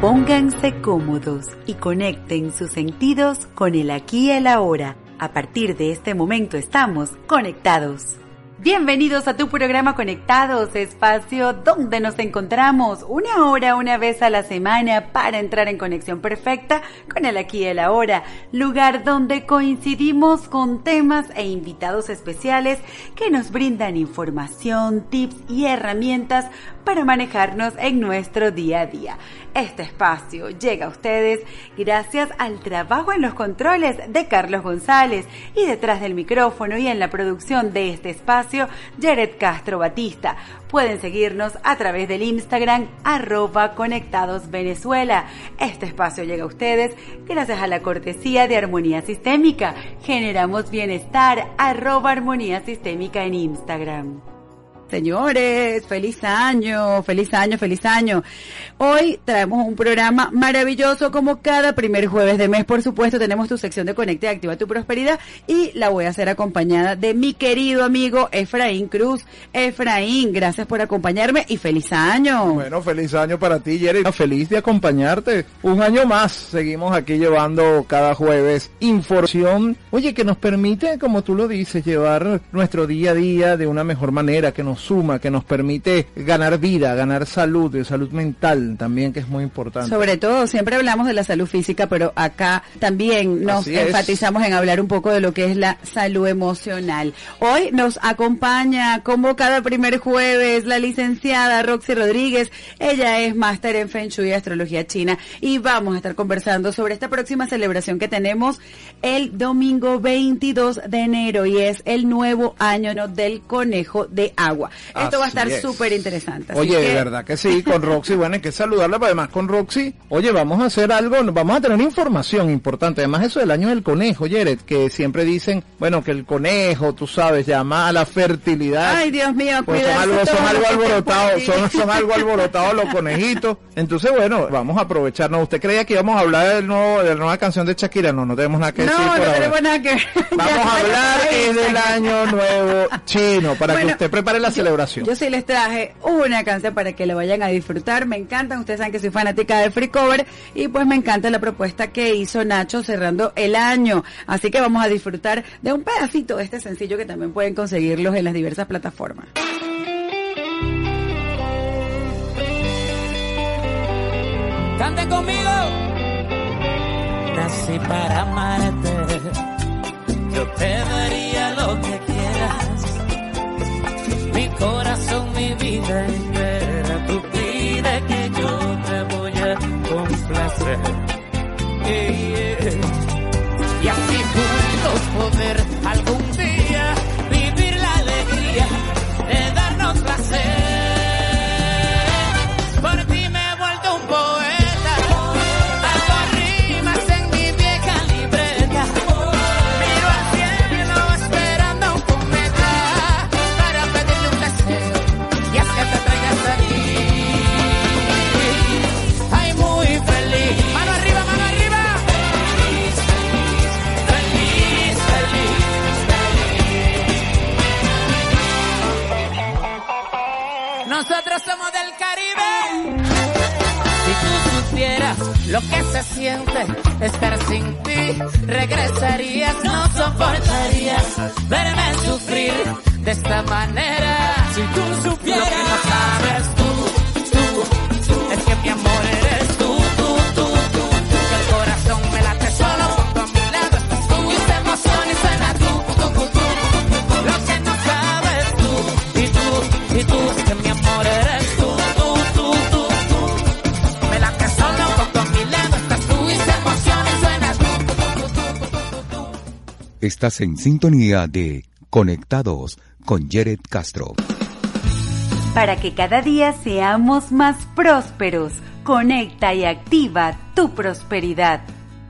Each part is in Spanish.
Pónganse cómodos y conecten sus sentidos con el aquí y el ahora. A partir de este momento estamos conectados. Bienvenidos a tu programa Conectados, espacio donde nos encontramos una hora, una vez a la semana para entrar en conexión perfecta con el aquí y el ahora, lugar donde coincidimos con temas e invitados especiales que nos brindan información, tips y herramientas para manejarnos en nuestro día a día. Este espacio llega a ustedes gracias al trabajo en los controles de Carlos González y detrás del micrófono y en la producción de este espacio, Jared Castro Batista. Pueden seguirnos a través del Instagram arroba conectados Venezuela. Este espacio llega a ustedes gracias a la cortesía de Armonía Sistémica. Generamos bienestar arroba armonía sistémica en Instagram. Señores, feliz año, feliz año, feliz año. Hoy traemos un programa maravilloso como cada primer jueves de mes. Por supuesto, tenemos tu sección de Conecte Activa tu Prosperidad y la voy a hacer acompañada de mi querido amigo Efraín Cruz. Efraín, gracias por acompañarme y feliz año. Bueno, feliz año para ti, Jerry. Feliz de acompañarte. Un año más. Seguimos aquí llevando cada jueves información, oye, que nos permite, como tú lo dices, llevar nuestro día a día de una mejor manera, que nos suma, que nos permite ganar vida, ganar salud, de salud mental también, que es muy importante. Sobre todo, siempre hablamos de la salud física, pero acá también nos enfatizamos en hablar un poco de lo que es la salud emocional. Hoy nos acompaña, como cada primer jueves, la licenciada Roxy Rodríguez. Ella es máster en Feng Shui y Astrología China y vamos a estar conversando sobre esta próxima celebración que tenemos el domingo 22 de enero y es el nuevo año del conejo de agua. Esto va a estar súper interesante. Oye, de verdad que sí, con Roxy, bueno, hay que saludarla, pero además con Roxy, oye, vamos a hacer algo, vamos a tener información importante. Además, eso del año del conejo, Jared, que siempre dicen, bueno, que el conejo, tú sabes, llama a la fertilidad. Ay, Dios mío, pues son algo, son algo alborotados, son, son algo alborotados los conejitos. Entonces, bueno, vamos a aprovecharnos. ¿Usted creía que íbamos a hablar del nuevo, de la nueva canción de Shakira? No, no tenemos nada que decir. No, no tenemos nada que Vamos a hablar del año nuevo chino, para que usted prepare la celebración. Yo sí les traje una canción para que la vayan a disfrutar. Me encantan, ustedes saben que soy fanática de Free Cover y pues me encanta la propuesta que hizo Nacho cerrando el año. Así que vamos a disfrutar de un pedacito de este sencillo que también pueden conseguirlos en las diversas plataformas. Cante conmigo. Nací para amarte. Estás en sintonía de Conectados con Jared Castro. Para que cada día seamos más prósperos, conecta y activa tu prosperidad.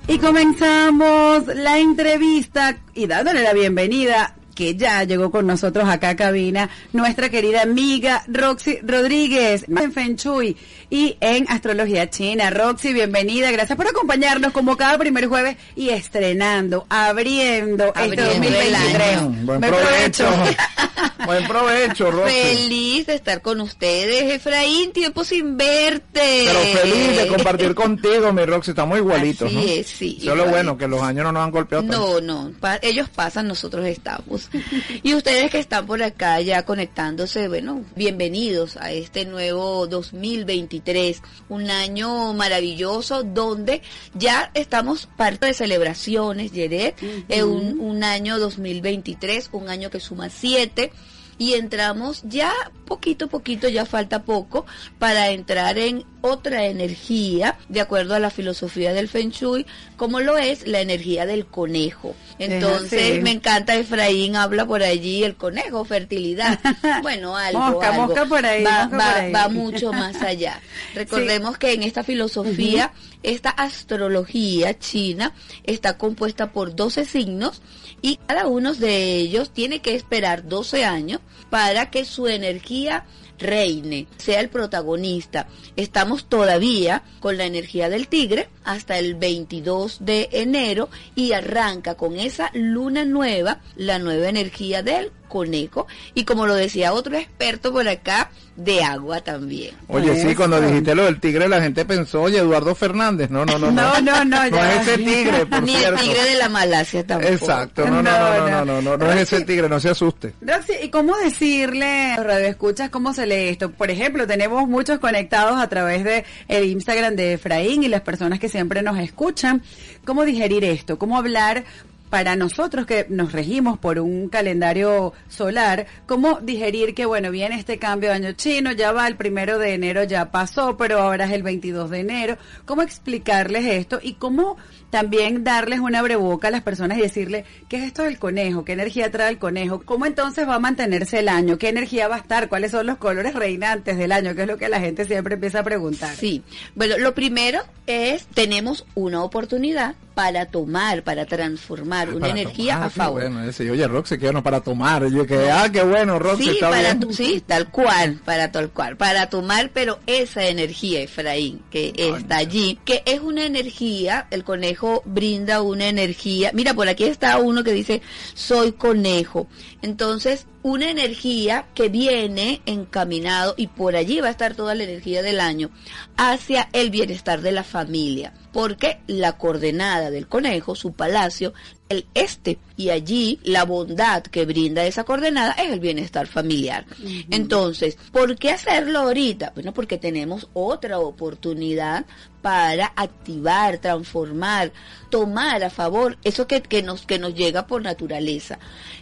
Y comenzamos la entrevista y dándole la bienvenida que ya llegó con nosotros acá a cabina, nuestra querida amiga Roxy Rodríguez, en Feng Shui y en Astrología China. Roxy, bienvenida, gracias por acompañarnos como cada primer jueves y estrenando, abriendo, este Abriendo el 2023. año. Buen provecho. Buen provecho, Roxy. Feliz de estar con ustedes, Efraín, tiempo sin verte. Pero feliz de compartir contigo, mi Roxy. Estamos igualitos, Así ¿no? es, sí, Eso es lo igual. bueno, que los años no nos han golpeado tanto. No, no, pa- ellos pasan, nosotros estamos. y ustedes que están por acá ya conectándose, bueno, bienvenidos a este nuevo 2023, un año maravilloso donde ya estamos parte de celebraciones, Yeret, eh, un, un año 2023, un año que suma siete. Y entramos ya poquito a poquito, ya falta poco, para entrar en otra energía, de acuerdo a la filosofía del Feng Shui, como lo es la energía del conejo. Entonces, me encanta Efraín, habla por allí, el conejo, fertilidad. Bueno, algo, Mosca, algo. mosca por ahí, va, va- por ahí. va mucho más allá. Recordemos que en esta filosofía, esta astrología china está compuesta por 12 signos y cada uno de ellos tiene que esperar 12 años para que su energía reine, sea el protagonista. Estamos todavía con la energía del tigre hasta el 22 de enero y arranca con esa luna nueva, la nueva energía del conejo y como lo decía otro experto por acá, de agua también. Oye, sí, cuando dijiste lo del tigre la gente pensó, oye, Eduardo Fernández, no, no, no. no, no, no, no, no es ese tigre, por Ni cierto. el tigre de la Malasia tampoco. Exacto, no, no, no, no, no, no, no, es ese tigre, no se asuste. ¿y cómo decirle a radioescuchas cómo se lee esto? Por ejemplo, tenemos muchos conectados a través de el Instagram de Efraín y las personas que siempre nos escuchan. ¿Cómo digerir esto? ¿Cómo hablar para nosotros que nos regimos por un calendario solar? ¿Cómo digerir que, bueno, viene este cambio de año chino, ya va el primero de enero, ya pasó, pero ahora es el 22 de enero? ¿Cómo explicarles esto y cómo también darles una breboca a las personas y decirle qué es esto del conejo, qué energía trae el conejo, cómo entonces va a mantenerse el año, qué energía va a estar, cuáles son los colores reinantes del año, que es lo que la gente siempre empieza a preguntar. Sí, bueno, lo primero es, tenemos una oportunidad para tomar, para transformar una Para energía tomar, a favor. Bueno, ese, oye, Roxy, que bueno, para tomar. Yo que, ah, qué bueno, Roxy, Sí, está para bien. tu- sí, tal cual, para tal cual, para tomar, pero esa energía, Efraín, que está allí, que es una energía, el conejo brinda una energía. Mira, por aquí está uno que dice, soy conejo. Entonces, una energía que viene encaminado y por allí va a estar toda la energía del año hacia el bienestar de la familia, porque la coordenada del conejo, su palacio, el este y allí la bondad que brinda esa coordenada es el bienestar familiar. Entonces, ¿por qué hacerlo ahorita? Bueno, porque tenemos otra oportunidad para activar, transformar, tomar a favor eso que, que nos que nos llega por naturaleza.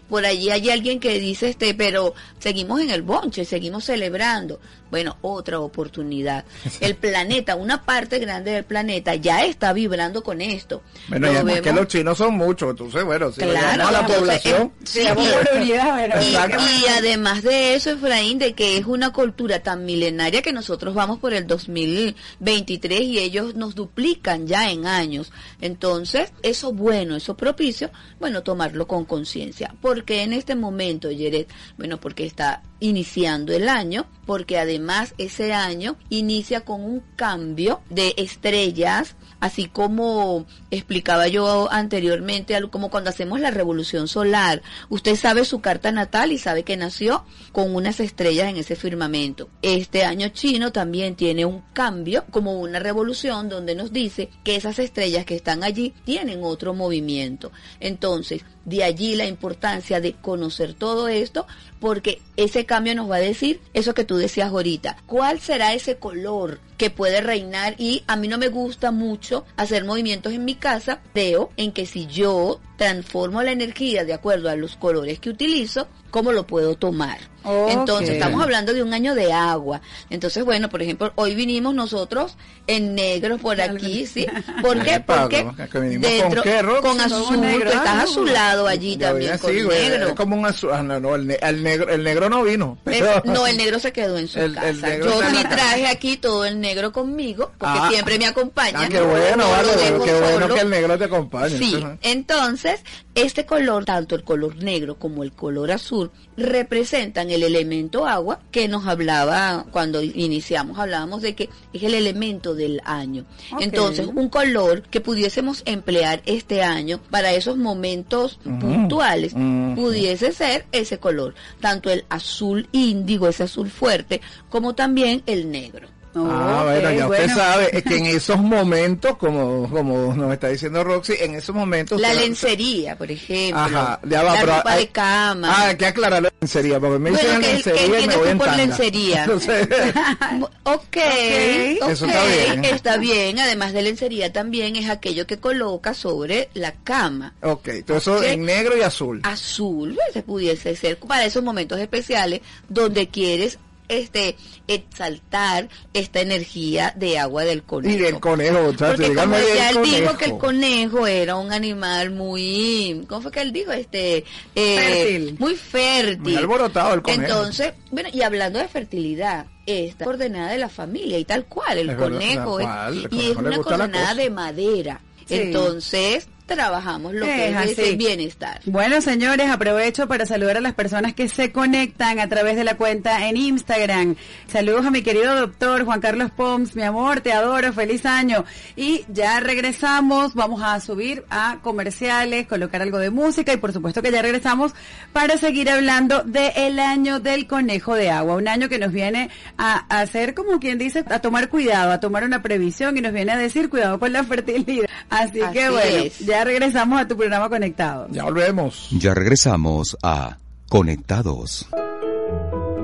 Por allí hay alguien que dice este, pero seguimos en el bonche, seguimos celebrando. Bueno, otra oportunidad. El planeta, una parte grande del planeta ya está vibrando con esto. Bueno, Lo y además que vemos- los chinos son muchos, entonces, bueno, si Claro, a la población. sí, y además de eso, Efraín, de que es una cultura tan milenaria que nosotros vamos por el 2023 y ellos nos duplican ya en años. Entonces, eso bueno, eso propicio, bueno, tomarlo con conciencia. Porque en este momento, Yeret, bueno, porque está iniciando el año, porque además ese año inicia con un cambio de estrellas, así como explicaba yo anteriormente, como cuando hacemos la revolución solar. Usted sabe su carta natal y sabe que nació con unas estrellas en ese firmamento. Este año chino también tiene un cambio, como una revolución, donde nos dice que esas estrellas que están allí tienen otro movimiento. Entonces, de allí la importancia de conocer todo esto, porque ese cambio nos va a decir eso que tú decías ahorita. ¿Cuál será ese color que puede reinar? Y a mí no me gusta mucho hacer movimientos en mi casa. Creo en que si yo transformo la energía de acuerdo a los colores que utilizo, cómo lo puedo tomar. Entonces, estamos hablando de un año de agua. Entonces, bueno, por ejemplo, hoy vinimos nosotros en negro por aquí, ¿sí? ¿Por qué? Porque ¿cómo que vinimos con dentro, con azul, tú estás Ah, azulado allí Ya también con negro. Es como un azul. Ah, no, no, el, ne- el negro, el negro no vino. No, el negro se quedó en su El- casa. Yo sí traje aquí todo el negro conmigo, porque Ah. siempre me acompaña. Ah, qué bueno, qué bueno que el negro te acompañe. Sí, Ajá. Entonces, este color, tanto el color negro como el color azul, representan el elemento agua que nos hablaba cuando iniciamos, hablábamos de que es el elemento del año. Entonces, un color que pudiésemos emplear este año para esos momentos puntuales, pudiese ser ese color, tanto el azul índigo, ese azul fuerte, como también el negro. Ah, Ok, bueno, ya usted bueno. sabe es que en esos momentos, como, como nos está diciendo Roxy, en esos momentos... La usted- lencería, por ejemplo, Ajá, ya va, la pero ropa hay- de cama. Ah, hay que aclarar la lencería, porque me Bueno, dicen ¿qué- lencería qué y me voy en por tanga. lencería? Entonces, ok, ok, Eso está bien. está bien. Además de lencería también es aquello que coloca sobre la cama. ok, todo eso Ok. en negro y azul. Azul, pues, pudiese ser para esos momentos especiales donde quieres este exaltar esta energía de agua del conejo. Y del conejo. Porque como ya él dijo que el conejo era un animal muy, ¿cómo fue que él dijo? Este, eh, Fértil. muy fértil. Muy alborotado el conejo. Entonces, bueno, y hablando de fertilidad, esta coordenada de la familia y tal cual, el Es conejo tal es, cual, el y conejo es una coordenada de madera. Sí. Entonces, trabajamos lo que Es el bienestar. Bueno, señores, aprovecho para saludar a las personas que se conectan a través de la cuenta en Instagram. Saludos a mi querido doctor Juan Carlos Poms, mi amor, te adoro, feliz año. Y ya regresamos, vamos a subir a comerciales, colocar algo de música y por supuesto que ya regresamos para seguir hablando del año del conejo de agua, un año que nos viene a hacer como quien dice, a tomar cuidado, a tomar una previsión y nos viene a decir cuidado con la fertilidad. Así, que Así bueno, es. ya regresamos a tu programa conectado. Ya volvemos. Ya regresamos a Conectados.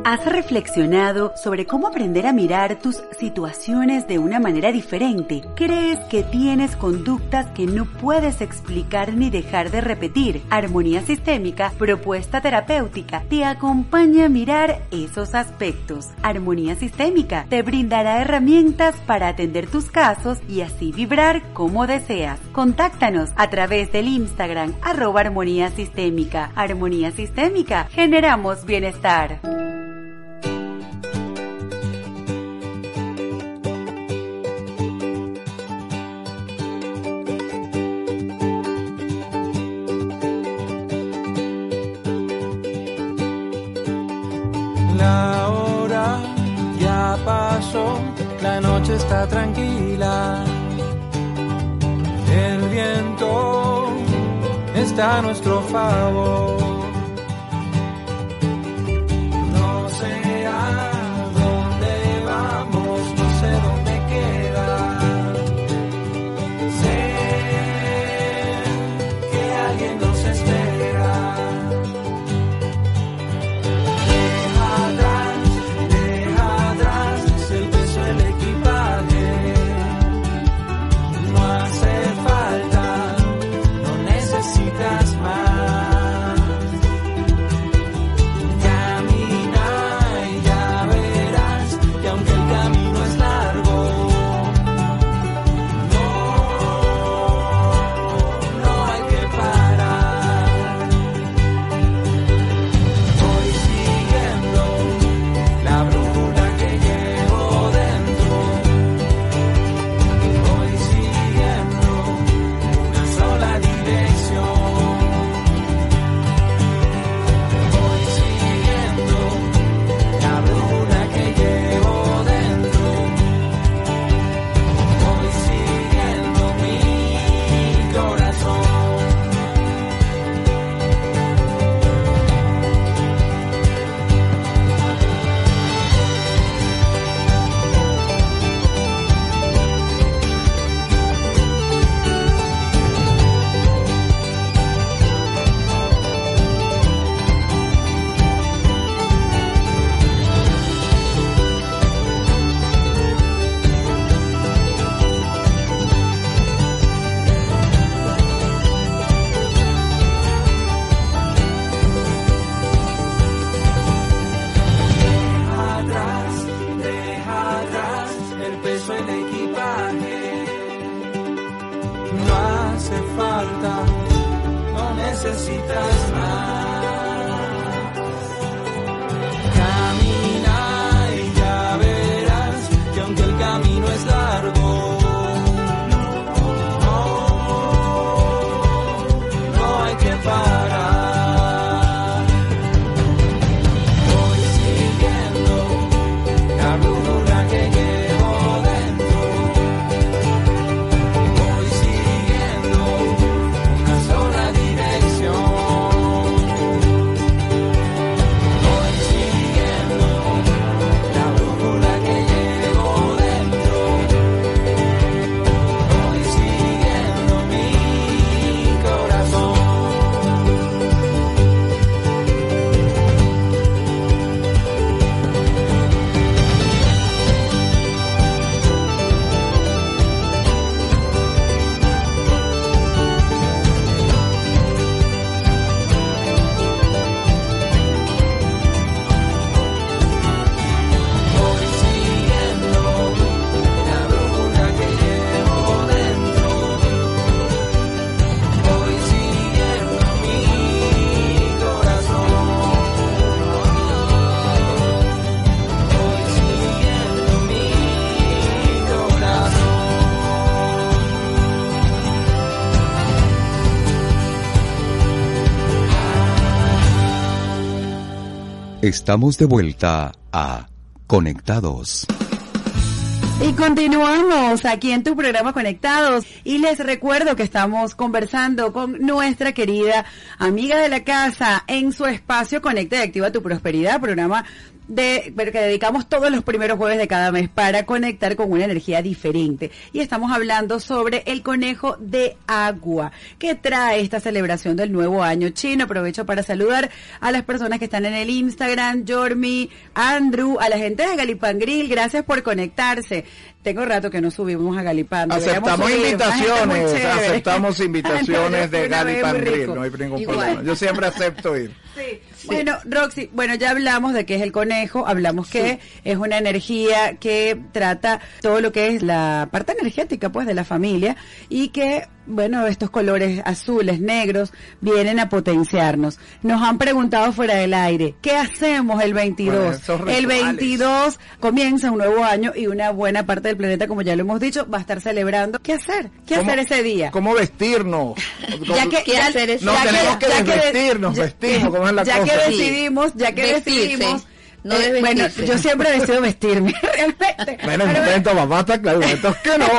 ¿Has reflexionado sobre cómo aprender a mirar tus situaciones de una manera diferente? ¿Crees que tienes conductas que no puedes explicar ni dejar de repetir? Armonía Sistémica, propuesta terapéutica, te acompaña a mirar esos aspectos. Armonía Sistémica te brindará herramientas para atender tus casos y así vibrar como deseas. Contáctanos a través del Instagram arroba armonía sistémica. Armonía Sistémica, generamos bienestar. Nuestro favor. Estamos de vuelta a Conectados. Y continuamos aquí en tu programa Conectados y les recuerdo que estamos conversando con nuestra querida amiga de la casa en su espacio Conecta y Activa tu Prosperidad, programa de pero que dedicamos todos los primeros jueves de cada mes para conectar con una energía diferente. Y estamos hablando sobre el conejo de agua que trae esta celebración del nuevo año chino. Aprovecho para saludar a las personas que están en el Instagram, Jormi, Andrew, a la gente de Galipangril, gracias por conectarse. Tengo rato que no subimos a Galipán. deberíamos Aceptamos subir, invitaciones, aceptamos invitaciones de Una vez muy Galipan Grill, rico. no hay ningún Igual. problema. Yo siempre acepto ir. Sí. Bueno, Roxy, bueno, ya hablamos de qué es el conejo, hablamos que es una energía que trata todo lo que es la parte energética, pues, de la familia y que, bueno, estos colores azules, negros, vienen a potenciarnos. Nos han preguntado fuera del aire, ¿qué hacemos el 22? Bueno, esos el rituales. 22 comienza un nuevo año y una buena parte del planeta, como ya lo hemos dicho, va a estar celebrando. ¿Qué hacer? ¿Qué ¿Cómo- hacer ese día? ¿Cómo vestirnos? ya que ¿Qué ya- hacer ese No, ya tenemos que ya desvestirnos, ya- vestimos, ¿cómo es la ya cosa? Que decidimos, ya que Vestirse, decidimos. No eh, bueno, yo siempre he decidido vestirme, realmente. Bueno, en Pero momentos, mamá, está claro, momentos que no.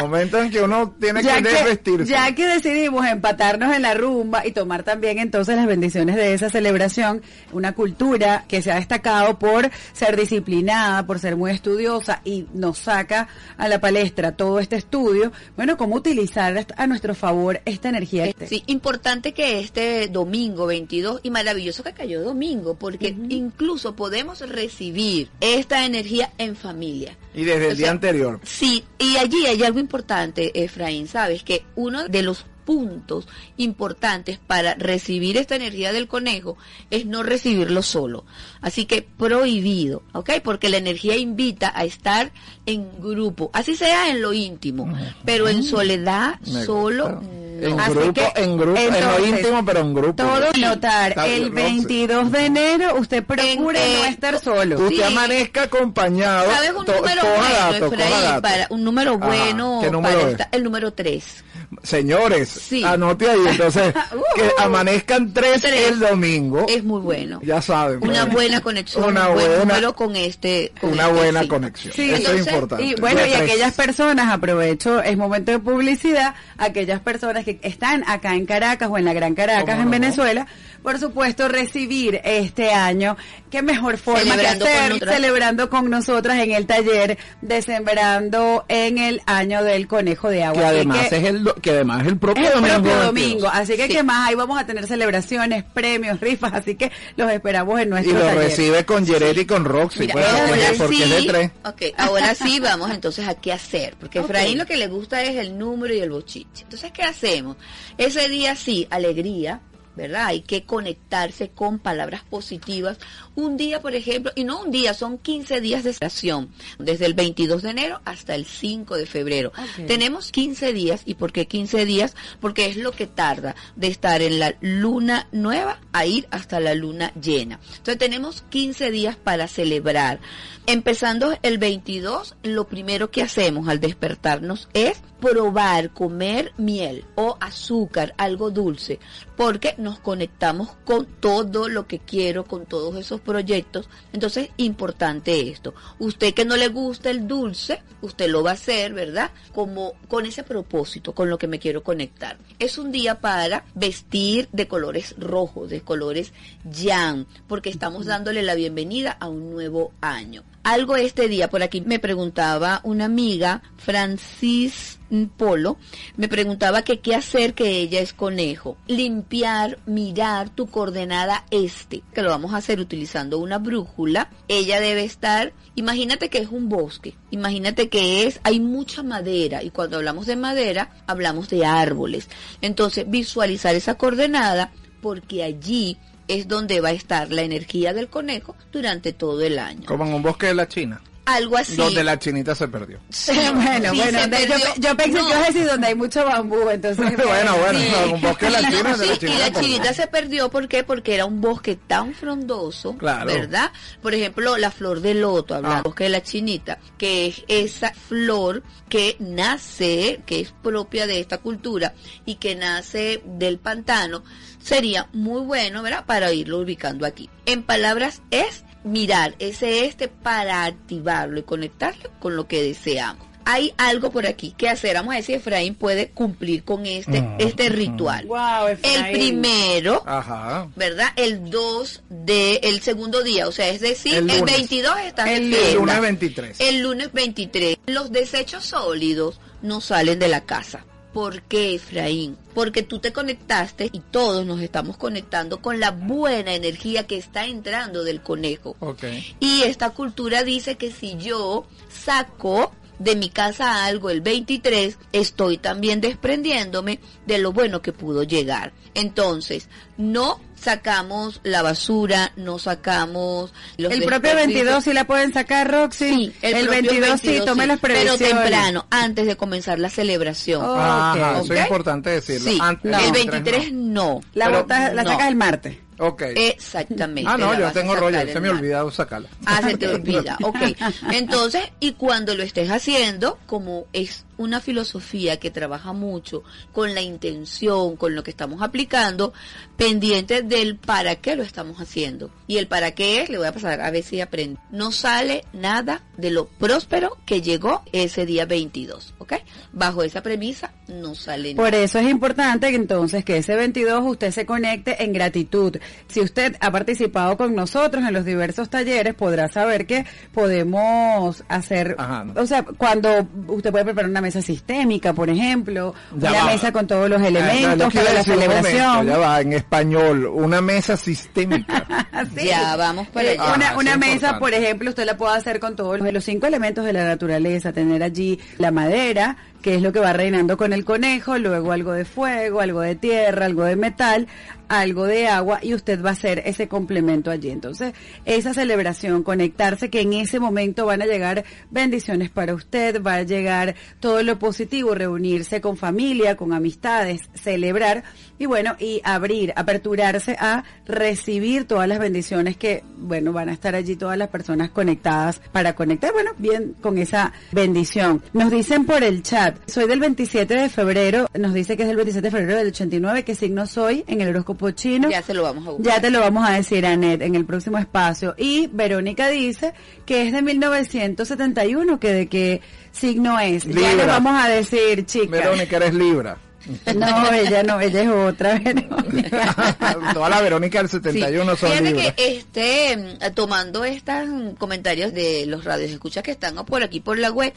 Momentos en que uno tiene ya que que, desvestirse. ya que decidimos empatarnos en la rumba y tomar también entonces las bendiciones de esa celebración, una cultura que se ha destacado por ser disciplinada, por ser muy estudiosa y nos saca a la palestra todo este estudio, bueno, cómo utilizar a nuestro favor esta energía. Sí, importante que este domingo 22 y maravilloso que cayó domingo, porque incluso podemos recibir esta energía en familia. Y desde el día anterior. Sí, y allí hay algo importante, Efraín, sabes que uno de los puntos importantes para recibir esta energía del conejo es no recibirlo solo. Así que prohibido, ¿ok? Porque la energía invita a estar en grupo, así sea en lo íntimo, pero en soledad, solo. En Así grupo, que, en grupo, en lo entonces, íntimo, pero en grupo. Todo notar, el bien, Roxy. 22 de enero usted procure En- no eh, estar solo. Usted Sí. amanezca acompañado. ¿Sabes un to- número bueno, Efraín? Para, un número bueno ¿qué número para es? esta- el número 3. Señores, Sí. anote ahí. Entonces, que Uh. amanezcan tres, Tres. el domingo. Es muy bueno. Ya saben. Una buena conexión, Una un buen buena- número con este. con Una este buena conexión. Sí, Eso entonces, es importante. Y bueno, y aquellas personas, aprovecho, es momento de publicidad, aquellas personas que están acá en Caracas o en la Gran Caracas, ¿Cómo en no? Venezuela, por supuesto, recibir este año, qué mejor forma Celebrando que hacer, celebrando con nosotras en el taller de Sembrando en el año del conejo de agua. Que además, que- es el, que además es el propio es el domingo. propio 22. domingo, así que Sí. qué más, ahí vamos a tener celebraciones, premios, rifas, así que los esperamos en Y nuestro lo taller. recibe con Jared y con Roxy. Mira, pues, porque, ahora porque es de sí, tres. ok, ahora sí vamos entonces a qué hacer, porque. Efraín lo que le gusta es el número y el bochiche. Entonces, ¿qué hacemos? Ese día sí, alegría, ¿verdad? Hay que conectarse con palabras positivas. Un día, por ejemplo, y no un día, son 15 días de estación, desde el 22 de enero hasta el 5 de febrero. Tenemos 15 días, ¿y por qué 15 días? Porque es lo que tarda de estar en la luna nueva a ir hasta la luna llena. Entonces tenemos 15 días para celebrar. Empezando el 22, lo primero que hacemos al despertarnos es probar comer miel o azúcar, algo dulce, porque nos conectamos con todo lo que quiero, con todos esos proyectos. Entonces, importante esto. Usted que no le gusta el dulce, usted lo va a hacer, ¿verdad? Como con ese propósito, con lo que me quiero conectar. Es un día para vestir de colores rojos, de colores yang, porque estamos dándole la bienvenida a un nuevo año. Algo este día, por aquí me preguntaba una amiga, Francis Polo, me preguntaba que qué hacer que ella es conejo. Limpiar, mirar tu coordenada este, que lo vamos a hacer utilizando una brújula. Ella debe estar, imagínate que es un bosque, imagínate que es, hay mucha madera y cuando hablamos de madera, hablamos de árboles. Entonces, visualizar esa coordenada porque allí es donde va a estar la energía del conejo durante todo el año. Como en un bosque de la China. Algo así. Donde la chinita se perdió. bueno, Sí, bueno, yo, perdió. yo pensé No. que ibas a decir donde hay mucho bambú, entonces... bueno, bueno, Sí. no, un bosque de la China. de Sí, la y la chinita se perdió, ¿por qué? Porque era un bosque tan frondoso, Claro. ¿verdad? Por ejemplo, la flor de loto, hablando Ah. bosque de la chinita, que es esa flor que nace, que es propia de esta cultura y que nace del pantano, sería muy bueno, ¿verdad? Para irlo ubicando aquí. En palabras es mirar ese este para activarlo y conectarlo con lo que deseamos. Hay algo por aquí que hacer. Vamos a ver si Efraín puede cumplir con este, Mm, este ritual. Wow, El primero, Ajá. ¿verdad? El 2 de el segundo día, o sea, es decir, El el, lunes. 22 está El. El lunes 23. El lunes 23. Los desechos sólidos no salen de la casa. ¿Por qué, Efraín? Porque tú te conectaste y todos nos estamos conectando con la buena energía que está entrando del conejo. Ok. Y esta cultura dice que si yo saco de mi casa algo el 23, estoy también desprendiéndome de lo bueno que pudo llegar. Entonces, no sacamos la basura, no sacamos los El propio desperdicios. 22 sí la pueden sacar, Roxy. Sí, el, propio 22, sí, tome las previsiones. Pero temprano, antes de comenzar la celebración. Oh, Ajá, ok. eso es importante decirlo. Sí, Antes- el no, 23 no. La, Pero- botas- la no. sacas el martes. Ok. Exactamente. ah, no, la yo tengo rollo. el Se me ha olvidado sacarla. Ah, se te olvida. Ok. Entonces, y cuando lo estés haciendo, como es una filosofía que trabaja mucho con la intención, con lo que estamos aplicando, pendiente del para qué lo estamos haciendo. Y el para qué es, le voy a pasar a ver si aprende. No sale nada de lo próspero que llegó ese día 22, ¿ok? Bajo esa premisa, no sale nada. Por eso es importante que entonces que ese 22 usted se conecte en gratitud. Si usted ha participado con nosotros en los diversos talleres, podrá saber que podemos hacer, Ajá, no. o sea, cuando usted puede preparar una mesa sistémica, por ejemplo, Ya una va. mesa con todos los Ah, elementos que iba para a la un momento, celebración. ya va, en español, una mesa sistémica. Sí. Ya, vamos para Eh, allá. Una, Ah, una mesa, importante. por ejemplo, usted la puede hacer con todos los, los cinco elementos de la naturaleza, tener allí la madera, que es lo que va reinando con el conejo, luego algo de fuego, algo de tierra, algo de metal, algo de agua y usted va a hacer ese complemento allí. Entonces, esa celebración, conectarse que en ese momento van a llegar bendiciones para usted, va a llegar todo lo positivo, reunirse con familia, con amistades, celebrar y bueno, y abrir, aperturarse a recibir todas las bendiciones que, bueno, van a estar allí todas las personas conectadas para conectar, bueno, bien con esa bendición. Nos dicen por el chat, soy del 27 de febrero, nos dice que es del 27 de febrero del 89, ¿qué signo soy en el horóscopo chino? Ya se lo vamos a buscar. Ya te lo vamos a decir, Anet, en el próximo espacio. Y Verónica dice que es de 1971, que de qué signo es. Ya le Libra. vamos a decir, chica. Verónica, eres Libra. No, ella no, ella es otra Verónica. Toda la Verónica del 71 son Fíjate Libra. que este, mm, tomando estos mm, comentarios de los radios escuchas que están por aquí por la web,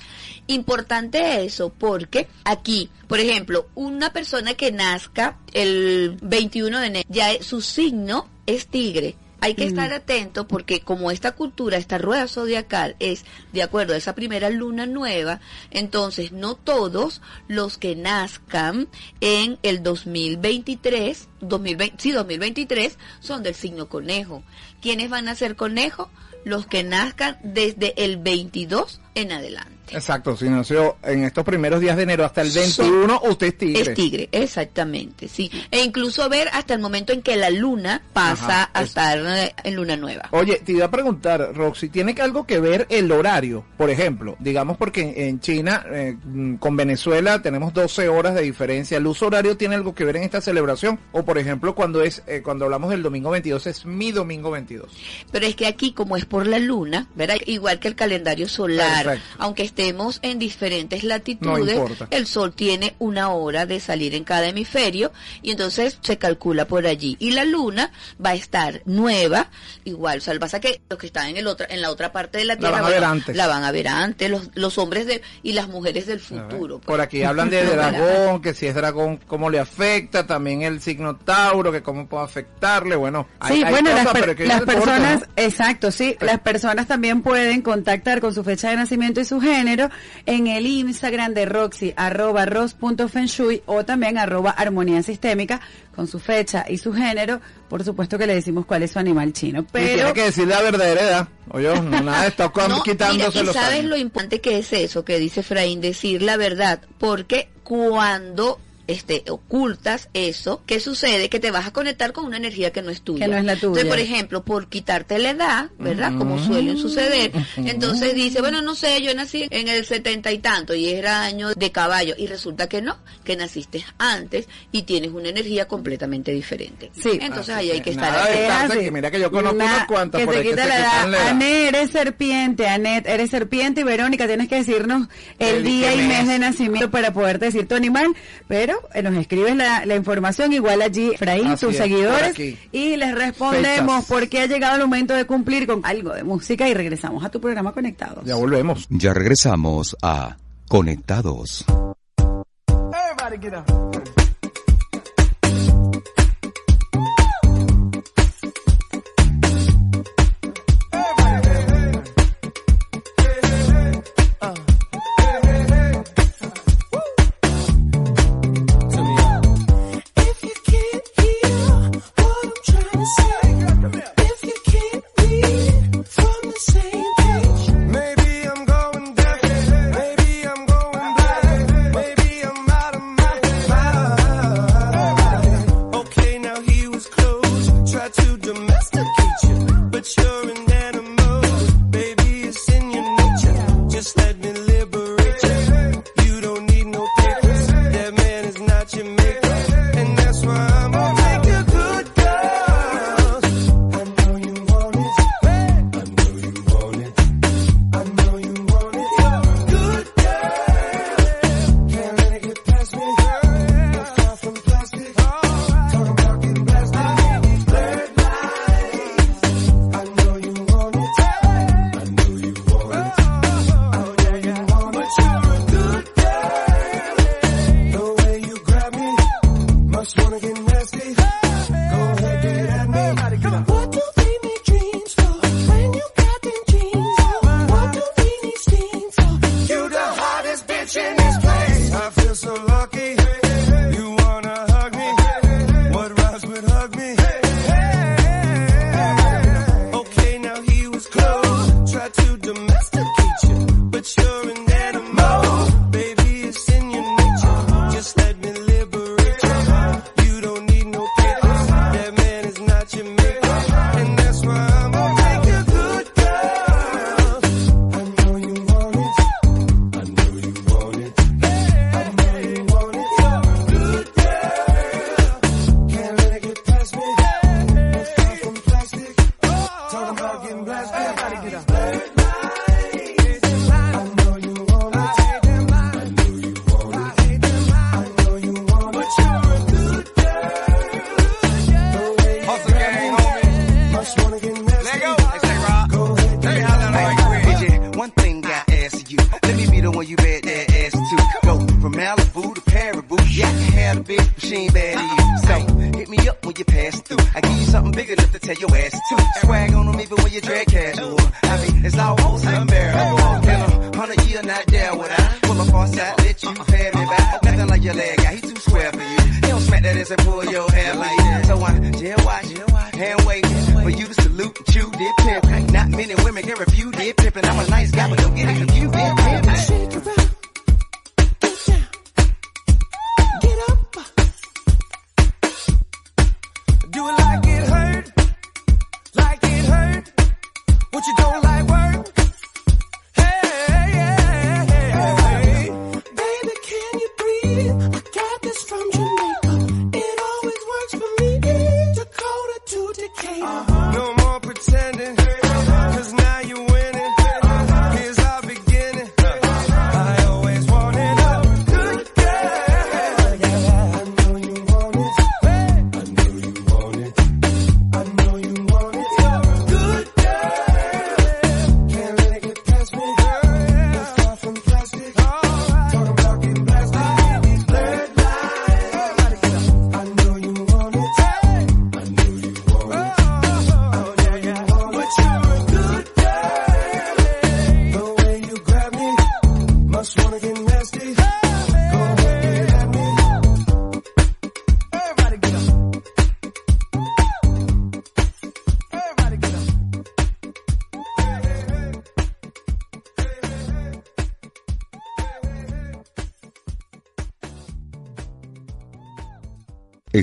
importante eso, porque aquí, por ejemplo, una persona que nazca el 21 de enero, ya es- su signo es tigre. Hay que estar atento porque como esta cultura, esta rueda zodiacal es de acuerdo a esa primera luna nueva, entonces no todos los que nazcan en el 2023, 2020, sí, 2023 son del signo conejo. ¿Quiénes van a ser conejo? Los que nazcan desde el 22 en adelante. Exacto, si nació en estos primeros días de enero hasta el 21, usted es tigre. Es tigre, exactamente, sí. E incluso ver hasta el momento en que la luna pasa Ajá, a es- estar eh, en luna nueva. Oye, te iba a preguntar, Roxy, ¿tiene algo que ver el horario? Por ejemplo, digamos porque en, en China, eh, mm, con Venezuela, tenemos 12 horas de diferencia. ¿El uso horario tiene algo que ver en esta celebración? O, por ejemplo, cuando es eh, cuando hablamos del domingo 22, es mi domingo 22. Pero es que aquí, como es por la luna, ¿verdad? Igual que el calendario solar, Aunque estemos en diferentes latitudes, el sol tiene una hora de salir en cada hemisferio y entonces se calcula por allí. Y la luna va a estar nueva, igual, o sea, lo que pasa es que los que están en el otra, en la otra parte de la La Tierra, van a ver bueno, antes. la van a ver antes, los, los hombres de, y las mujeres del futuro. pues. Por aquí hablan de dragón, que si es dragón, cómo le afecta, también el signo Tauro, que cómo puede afectarle, bueno. hay- Sí, hay bueno, cosas, las, per- personas, ¿no? exacto, sí, las personas también pueden contactar con su fecha de nacimiento y su género en el Instagram de Roxy, arroba ros.fenshui o también arroba armonía sistémica con su fecha y su género. Por supuesto que le decimos cuál es su animal chino, Y pero tiene que decir la verdadera edad. Oye, no, nada de estar No, quitándose mira, y sabes años. lo importante que es eso que dice Efraín, decir la verdad, porque cuando este ocultas eso, ¿qué sucede? Que te vas a conectar con una energía que no es tuya. Que no es la tuya. Entonces, por ejemplo, por quitarte la edad, ¿verdad? Como suelen suceder, entonces dice, bueno, no sé, yo nací en el setenta y tanto y era año de caballo y resulta que no, que naciste antes y tienes una energía completamente diferente. Sí. Entonces Así ahí hay que estar atento. Es estarse, así. que mira que yo conozco Na- unas cuantas que por se ahí que quita se la quitan edad. la edad. Anet, eres serpiente, Anet, eres serpiente y Verónica, tienes que decirnos el El día y mes mes. de nacimiento para poderte decir tu animal, pero eh, nos escribes la, la información igual allí, Efraín, Así tus es, seguidores, y les respondemos Fechas. porque ha llegado el momento de cumplir con algo de música y regresamos a tu programa Conectados. Ya volvemos. Ya regresamos a Conectados. If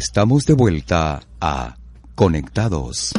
Estamos de vuelta a Conectados.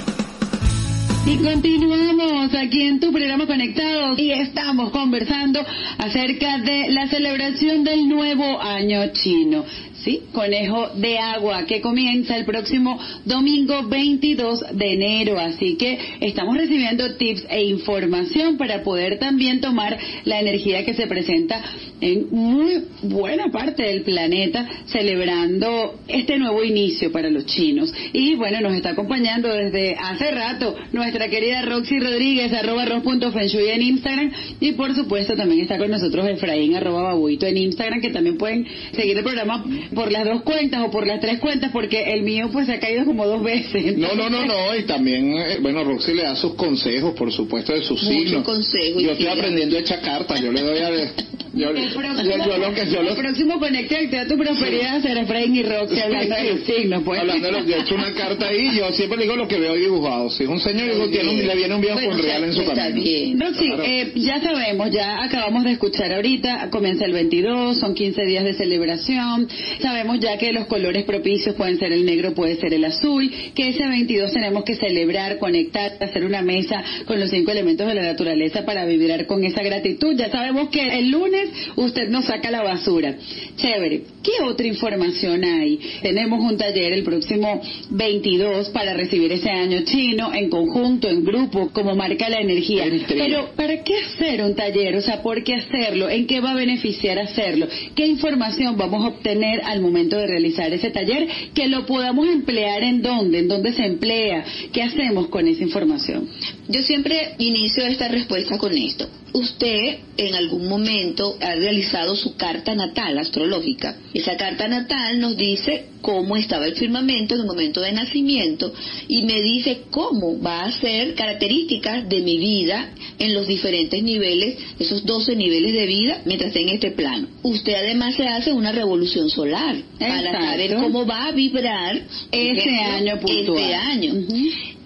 Y continuamos aquí en tu programa Conectados y estamos conversando acerca de la celebración del nuevo año chino. Sí, conejo de agua que comienza el próximo domingo 22 de enero. Así que estamos recibiendo tips e información para poder también tomar la energía que se presenta en muy buena parte del planeta celebrando este nuevo inicio para los chinos. Y bueno, nos está acompañando desde hace rato nuestra querida Roxy Rodríguez, arroba ros.fenshui en Instagram. Y por supuesto también está con nosotros Efraín, arroba babuito en Instagram, que también pueden seguir el programa por las dos cuentas o por las tres cuentas, porque el mío pues se ha caído como dos veces. No, no, no, no, y también, eh, bueno, Roxy le da sus consejos, por supuesto, de sus signos. consejos y Yo estoy aprendiendo a echar cartas, yo le doy a... Yo, El yo, próximo, yo lo que yo lo, el próximo Conecte a tu prosperidad será Efraín y Roxy hablando de los signos, pues. Hablando de los, yo he hecho una carta ahí, yo siempre digo lo que veo dibujado. Si es un señor, digo, tiene un- le viene un viejo Bueno, con real en su está camino. bien. Roxy, Claro. eh, ya sabemos, ya acabamos de escuchar ahorita, comienza el 22, son 15 días de celebración, sabemos ya que los colores propicios pueden ser el negro, puede ser el azul, que ese 22 tenemos que celebrar, conectar, hacer una mesa con los cinco elementos de la naturaleza para vibrar con esa gratitud. Ya sabemos que el lunes usted nos saca la basura. Chévere. ¿Qué otra información hay? Tenemos un taller el próximo 22 para recibir ese año chino en conjunto, en grupo, como marca la energía. Pero ¿para qué hacer un taller? O sea, ¿por qué hacerlo? ¿En qué va a beneficiar hacerlo? ¿Qué información vamos a obtener al momento de realizar ese taller? Que lo podamos emplear en dónde, en dónde se emplea, qué hacemos con esa información. Yo siempre inicio esta respuesta con esto. Usted en algún momento ha realizado su carta natal astrológica. Esa carta natal nos dice cómo estaba el firmamento en el momento de nacimiento y me dice cómo va a ser características de mi vida en los diferentes niveles, esos 12 niveles de vida mientras esté en este plano. Usted además se hace una revolución solar para saber cómo va a vibrar Ese ejemplo, año puntual. Este año.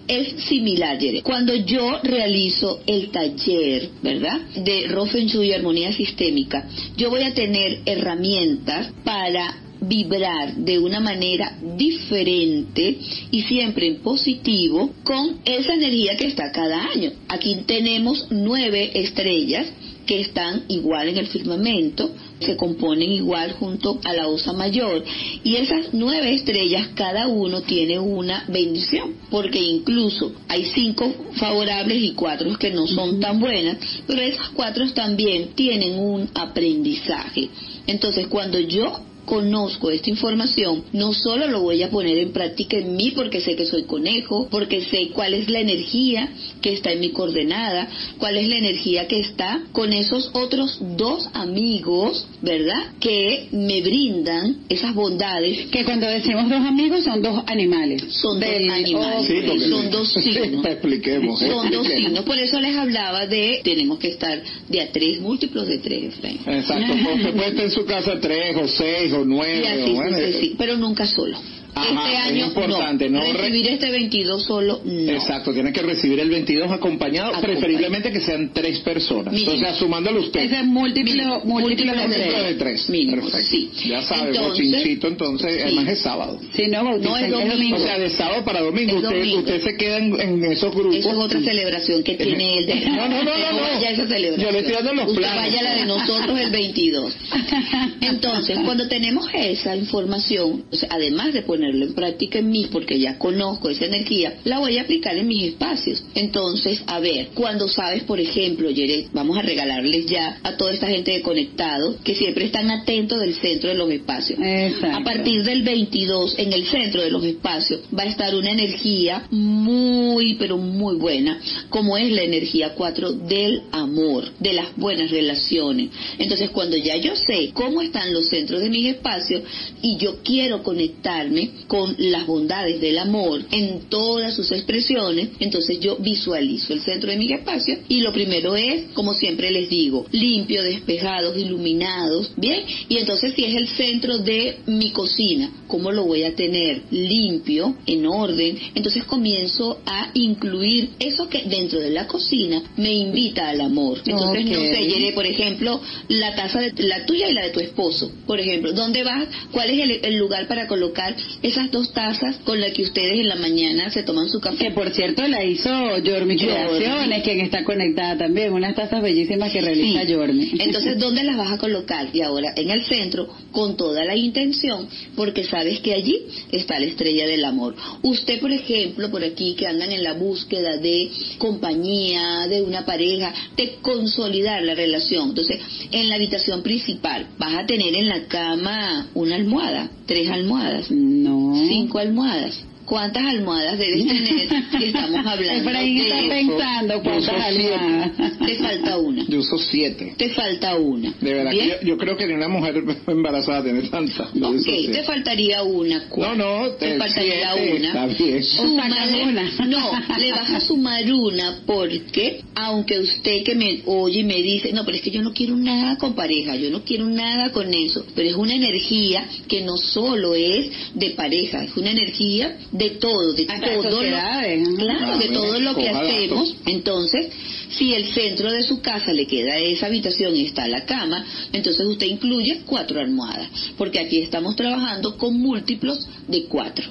Es similar. Cuando yo realizo el taller, ¿verdad? De Rofen y Armonía Sistémica, yo voy a tener herramientas para vibrar de una manera diferente y siempre en positivo con esa energía que está cada año. Aquí tenemos nueve estrellas que están igual en el firmamento, se componen igual junto a la osa mayor. Y esas nueve estrellas, cada uno tiene una bendición, porque incluso hay cinco favorables y cuatro que no son tan buenas, pero esas cuatro también tienen un aprendizaje. Entonces, cuando yo conozco esta información, no solo lo voy a poner en práctica en mí porque sé que soy conejo, porque sé cuál es la energía que está en mi coordenada, cuál es la energía que está con esos otros dos amigos, ¿verdad? Que me brindan esas bondades. Que cuando decimos dos amigos son dos animales. Son dos animales, Sí, son dos signos. Expliquemos. Son dos signos, por eso les hablaba de tenemos que estar de a tres múltiplos de tres, Efraín. Exacto, puede estar en su casa tres o seis o Y así sucesivamente, pero nunca solo. Este es año importante, no re- recibir este 22 solo no. Exacto, tiene que recibir el 22 acompañado, preferiblemente que sean tres personas. Mínimo. O sea, sumándole usted. Ese es múltiplo, múltiplo de tres. De tres. Mínimo, Perfecto. sí. Ya sabe, Entonces- bochinchito, entonces, Sí. además es sábado. Si no, No, es domingo. O sea, de sábado para domingo, Es usted, domingo. usted se queda en, en esos grupos. Eso es otra celebración que tiene él. De... No, no, no, no, no. vaya esa celebración. Yo le estoy dando los Usted planes. vaya la de nosotros el 22. Entonces, cuando tenemos esa información, o sea, además de ponerlo en práctica en mí, porque ya conozco esa energía, la voy a aplicar en mis espacios. Entonces, a ver, cuando sabes, por ejemplo, Yeret, vamos a regalarles ya a toda esta gente de conectado, que siempre están atentos del centro de los espacios. Exacto. A partir del 22, en el centro de los espacios, va a estar una energía muy, pero muy buena, como es la energía 4 del amor, de las buenas relaciones. Entonces, cuando ya yo sé cómo están los centros de mis espacios y yo quiero conectarme con las bondades del amor en todas sus expresiones, entonces yo visualizo el centro de mis espacios y lo primero es, como siempre les digo, limpio, despejados, iluminados, ¿bien? Y entonces si es el centro de mi cocina, ¿cómo lo voy a tener? Limpio, en orden. Entonces comienzo a incluir eso que dentro de la cocina me invita al amor. Entonces, no sé, Yere, por ejemplo, la taza de la tuya y la de tu esposo, por ejemplo, ¿dónde vas? ¿Cuál es el, el lugar para colocar esas dos tazas con las que ustedes en la mañana se toman su Que café? por cierto la hizo Yormi. Creaciones, quien está conectada también, unas tazas bellísimas que realiza Sí. Yormi. Entonces, ¿dónde las vas a colocar? Y ahora en el centro, con toda la intención, porque sabes que allí está la estrella del amor. Usted, por ejemplo, por aquí que andan en la búsqueda de compañía, de una pareja, de consolidar la relación. Entonces, en la habitación principal, vas a tener en la cama una almohada, tres almohadas, no. Cinco almohadas. ¿Cuántas almohadas debes tener si estamos hablando Efraín está de... pensando cuántas siete. almohadas. Te falta una. Yo uso siete. Te falta una. De verdad, que yo, yo creo que ni una mujer embarazada tiene tanta. Yo Ok, te faltaría una. No, ¿cuál? no, te el faltaría siete, una. Está bien. Súmale- una. no, le vas a sumar una porque aunque usted que me oye y me dice, no, pero es que yo no quiero nada con pareja, yo no quiero nada con eso, pero es una energía que no solo es de pareja, es una energía de todo, de Hasta de todo lo, de todo lo que hacemos. Entonces, si el centro de su casa le queda esa habitación y está la cama, entonces usted incluye cuatro almohadas, porque aquí estamos trabajando con múltiplos de cuatro.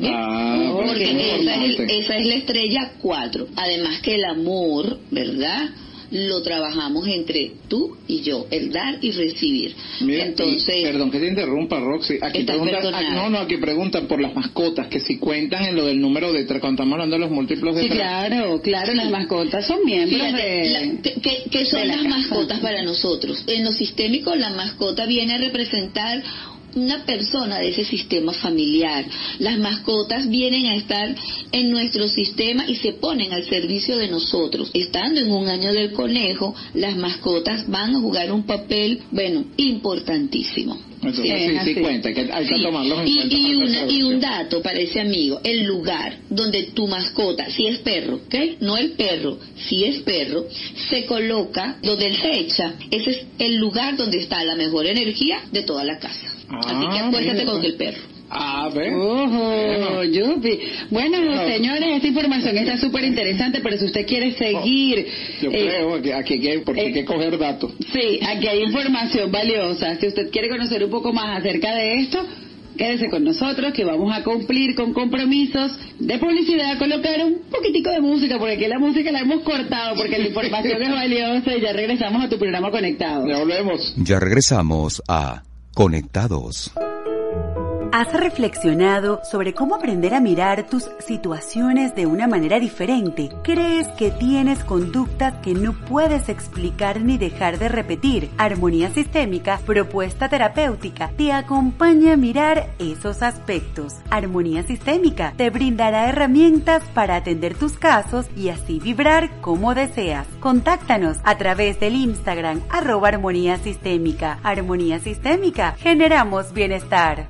Ah, Porque porque es esa es, esa es la estrella 4. Además que el amor, ¿verdad? Lo trabajamos entre tú y yo, el dar y recibir. Mira, Entonces, y- perdón que te interrumpa, Roxy. Aquí preguntan, ah, no, no, aquí preguntan por las mascotas, que si cuentan en lo del número de tres, cuando estamos hablando de los múltiplos de Sí, tres. claro, claro, las mascotas son miembros Fíjate, de... la- que, que- que son de la las casa. mascotas para nosotros. En lo sistémico, la mascota viene a representar una persona de ese sistema familiar. Las mascotas vienen a estar en nuestro sistema y se ponen al servicio de nosotros. Estando en un año del conejo, las mascotas van a jugar un papel, bueno, importantísimo. Entonces Sí, sí, es sí, así. cuenta, que hay que Sí. tomarlos en y, cuenta. y para una- hacer y un dato para ese amigo, el lugar donde tu mascota, si es perro, ¿ok? No el perro, si es perro, se coloca donde él se echa. Ese es el lugar donde está la mejor energía de toda la casa. Así que Ah, acuérdate mira, con el perro. Ah, ve. Ojo, yupi. Bueno, señores, esta información está súper interesante, pero si usted quiere seguir... Yo eh, creo que aquí hay que, porque hay que coger datos. Sí, aquí hay información valiosa. Si usted quiere conocer un poco más acerca de esto, quédese con nosotros que vamos a cumplir con compromisos de publicidad, colocar un poquitico de música, porque aquí la música la hemos cortado, porque la información es valiosa y ya regresamos a tu programa conectado. Ya volvemos. Ya regresamos a Conectados. ¿Has reflexionado sobre cómo aprender a mirar tus situaciones de una manera diferente? ¿Crees que tienes conductas que no puedes explicar ni dejar de repetir? Armonía Sistémica, propuesta terapéutica, te acompaña a mirar esos aspectos. Armonía Sistémica te brindará herramientas para atender tus casos y así vibrar como deseas. Contáctanos a través del Instagram arroba armonía sistémica. Armonía Sistémica, generamos bienestar.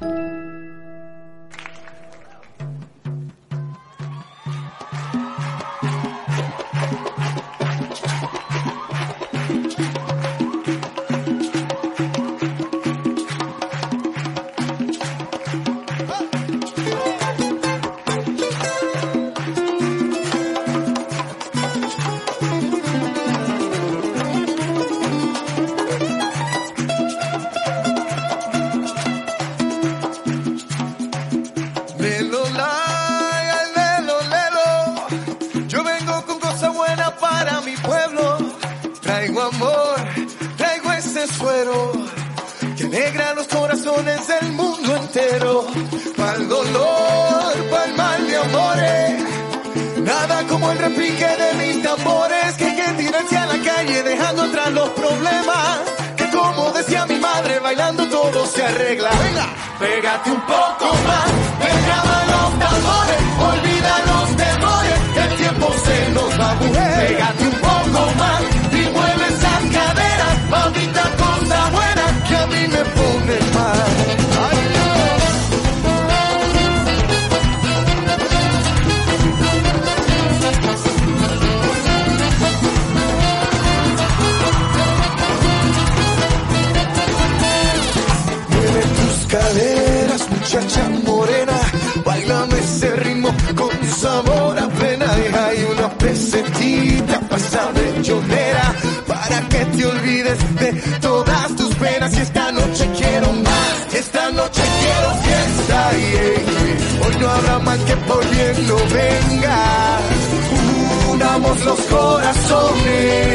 sofrer.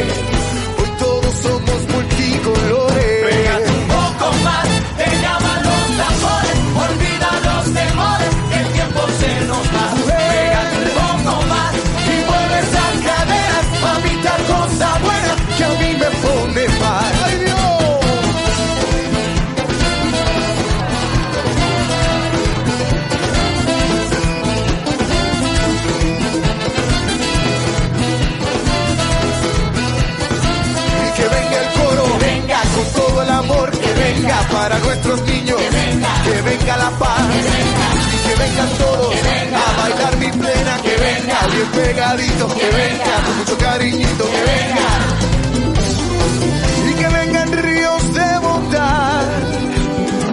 Para nuestros niños, que venga, la paz, y que vengan todos a bailar mi plena, que venga. Bien pegadito, que venga con mucho cariñito, que venga. Y que vengan ríos de bondad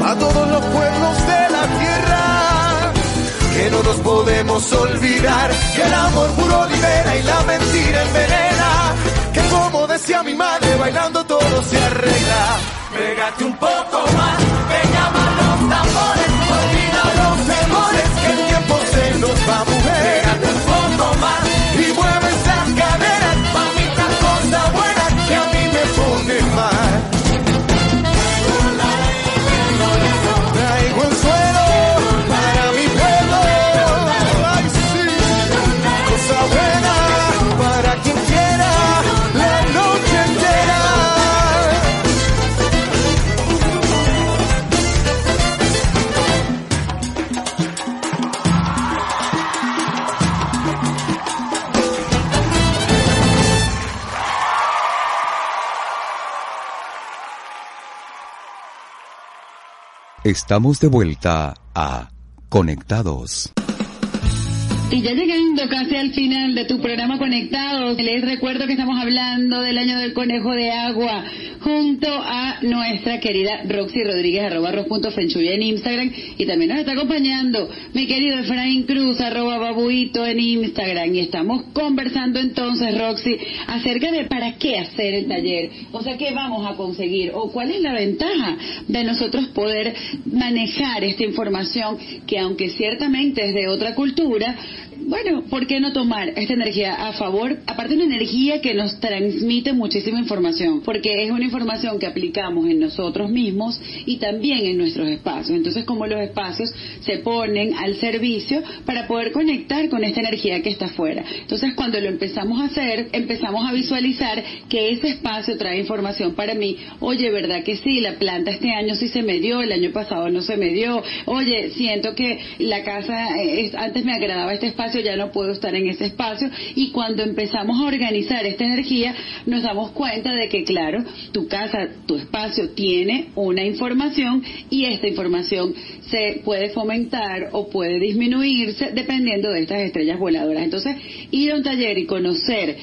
a todos los pueblos de la tierra. Que no nos podemos olvidar que el amor puro libera y la mentira envenena. Que como decía mi madre, bailando todo se arregla. Pégate un poco más, llaman los tambores, olvida los temores, que el tiempo se nos va, Estamos de vuelta a Conectados. Y ya llegando casi al final de tu programa Conectados, les recuerdo que estamos hablando del año del conejo de agua junto a nuestra querida Roxy Rodríguez, arroba ros.fenchuy en Instagram. Y también nos está acompañando mi querido Efraín Cruz, arroba babuito en Instagram. Y estamos conversando entonces, Roxy, acerca de para qué hacer el taller, o sea, qué vamos a conseguir o cuál es la ventaja de nosotros poder manejar esta información que aunque ciertamente es de otra cultura, bueno, ¿por qué no tomar esta energía a favor? Aparte una energía que nos transmite muchísima información, porque es una información que aplicamos en nosotros mismos y también en nuestros espacios. Entonces, como los espacios se ponen al servicio para poder conectar con esta energía que está afuera. Entonces, cuando lo empezamos a hacer, empezamos a visualizar que ese espacio trae información para mí. Oye, ¿verdad que sí? La planta este año sí se me dio, el año pasado no se me dio. Oye, siento que la casa, eh, es- antes me agradaba este espacio, ya no puedo estar en ese espacio. Y cuando empezamos a organizar esta energía, nos damos cuenta de que, claro, tu casa, tu espacio tiene una información y esta información se puede fomentar o puede disminuirse dependiendo de estas estrellas voladoras. Entonces, ir a un taller y conocer